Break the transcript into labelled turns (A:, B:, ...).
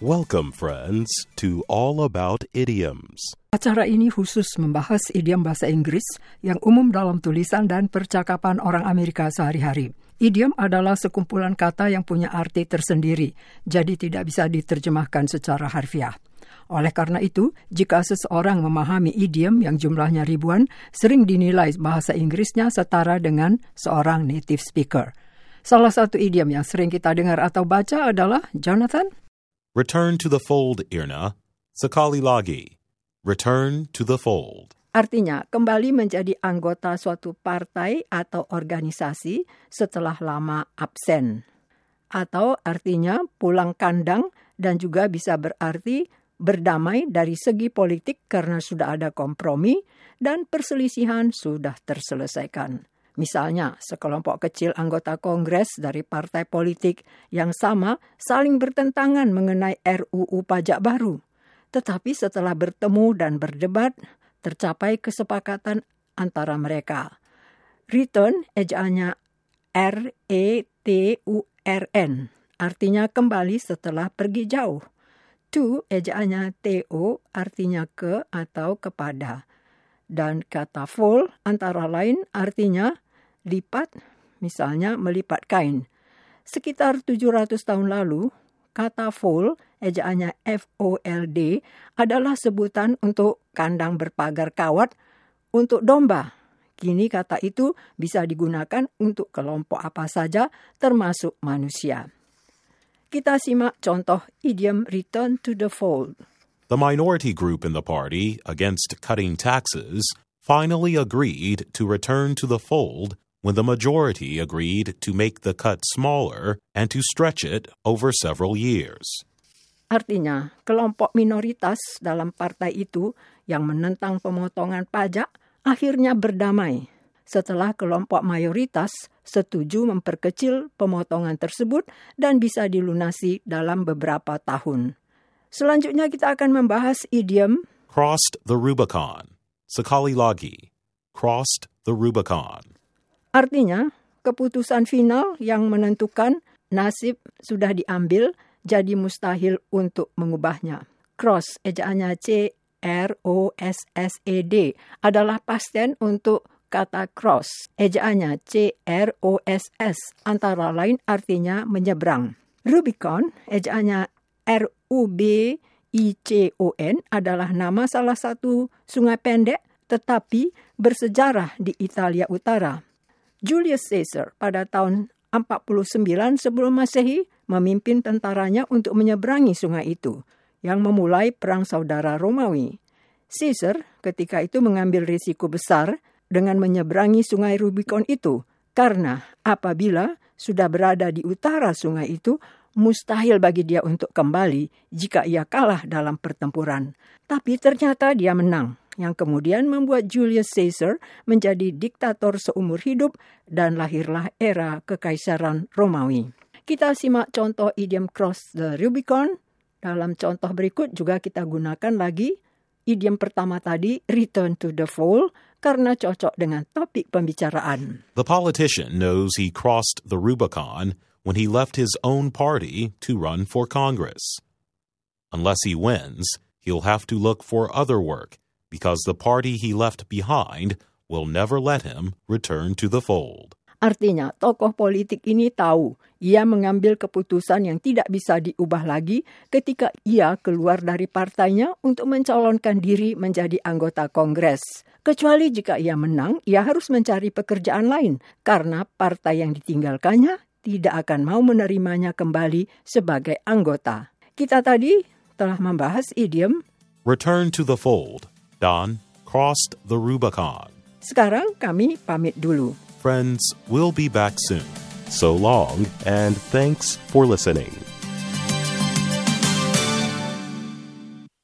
A: Welcome, friends, to All About Idioms.
B: Acara ini khusus membahas idiom bahasa Inggris yang umum dalam tulisan dan percakapan orang Amerika sehari-hari. Idiom adalah sekumpulan kata yang punya arti tersendiri, jadi tidak bisa diterjemahkan secara harfiah. Oleh karena itu, jika seseorang memahami idiom yang jumlahnya ribuan, sering dinilai bahasa Inggrisnya setara dengan seorang native speaker. Salah satu idiom yang sering kita dengar atau baca adalah Jonathan.
A: Return to the fold, Irna. Sekali lagi. Return to the fold.
B: Artinya, kembali menjadi anggota suatu partai atau organisasi setelah lama absen. Atau artinya pulang kandang dan juga bisa berarti berdamai dari segi politik karena sudah ada kompromi dan perselisihan sudah terselesaikan. Misalnya, sekelompok kecil anggota Kongres dari partai politik yang sama saling bertentangan mengenai RUU pajak baru. Tetapi setelah bertemu dan berdebat, tercapai kesepakatan antara mereka. Return ejaannya R-E-T-U-R-N, artinya kembali setelah pergi jauh. To ejaannya T-O, artinya ke atau kepada. Dan kata full antara lain artinya lipat, misalnya melipat kain. Sekitar 700 tahun lalu, kata fold, ejaannya F-O-L-D, adalah sebutan untuk kandang berpagar kawat untuk domba. Kini kata itu bisa digunakan untuk kelompok apa saja termasuk manusia. Kita simak contoh idiom return to the fold.
A: The minority group in the party against cutting taxes finally agreed to return to the fold when the majority agreed to make the cut smaller and to stretch it over several years.
B: Artinya, kelompok minoritas dalam partai itu yang menentang pemotongan pajak akhirnya berdamai setelah kelompok mayoritas setuju memperkecil pemotongan tersebut dan bisa dilunasi dalam beberapa tahun. Selanjutnya kita akan membahas idiom
A: Crossed the Rubicon. Sekali lagi. Crossed the Rubicon.
B: Artinya, keputusan final yang menentukan nasib sudah diambil jadi mustahil untuk mengubahnya. Cross, ejaannya C R O S S E D adalah pasten untuk kata cross. Ejaannya C R O S S antara lain artinya menyeberang. Rubicon, ejaannya R U B I C O N adalah nama salah satu sungai pendek tetapi bersejarah di Italia Utara. Julius Caesar pada tahun 49 sebelum Masehi memimpin tentaranya untuk menyeberangi sungai itu yang memulai perang saudara Romawi. Caesar ketika itu mengambil risiko besar dengan menyeberangi sungai Rubicon itu karena apabila sudah berada di utara sungai itu mustahil bagi dia untuk kembali jika ia kalah dalam pertempuran. Tapi ternyata dia menang yang kemudian membuat Julius Caesar menjadi diktator seumur hidup dan lahirlah era kekaisaran Romawi. Kita simak contoh idiom cross the Rubicon. Dalam contoh berikut juga kita gunakan lagi idiom pertama tadi return to the fold karena cocok dengan topik pembicaraan.
A: The politician knows he crossed the Rubicon when he left his own party to run for Congress. Unless he wins, he'll have to look for other work because the party he left behind will never let him return to the fold.
B: Artinya, tokoh politik ini tahu ia mengambil keputusan yang tidak bisa diubah lagi ketika ia keluar dari partainya untuk mencalonkan diri menjadi anggota Kongres. Kecuali jika ia menang, ia harus mencari pekerjaan lain karena partai yang ditinggalkannya tidak akan mau menerimanya kembali sebagai anggota. Kita tadi telah membahas idiom
A: Return to the fold dan crossed the Rubicon.
B: Sekarang kami pamit dulu.
A: Friends, we'll be back soon. So long, and thanks for listening.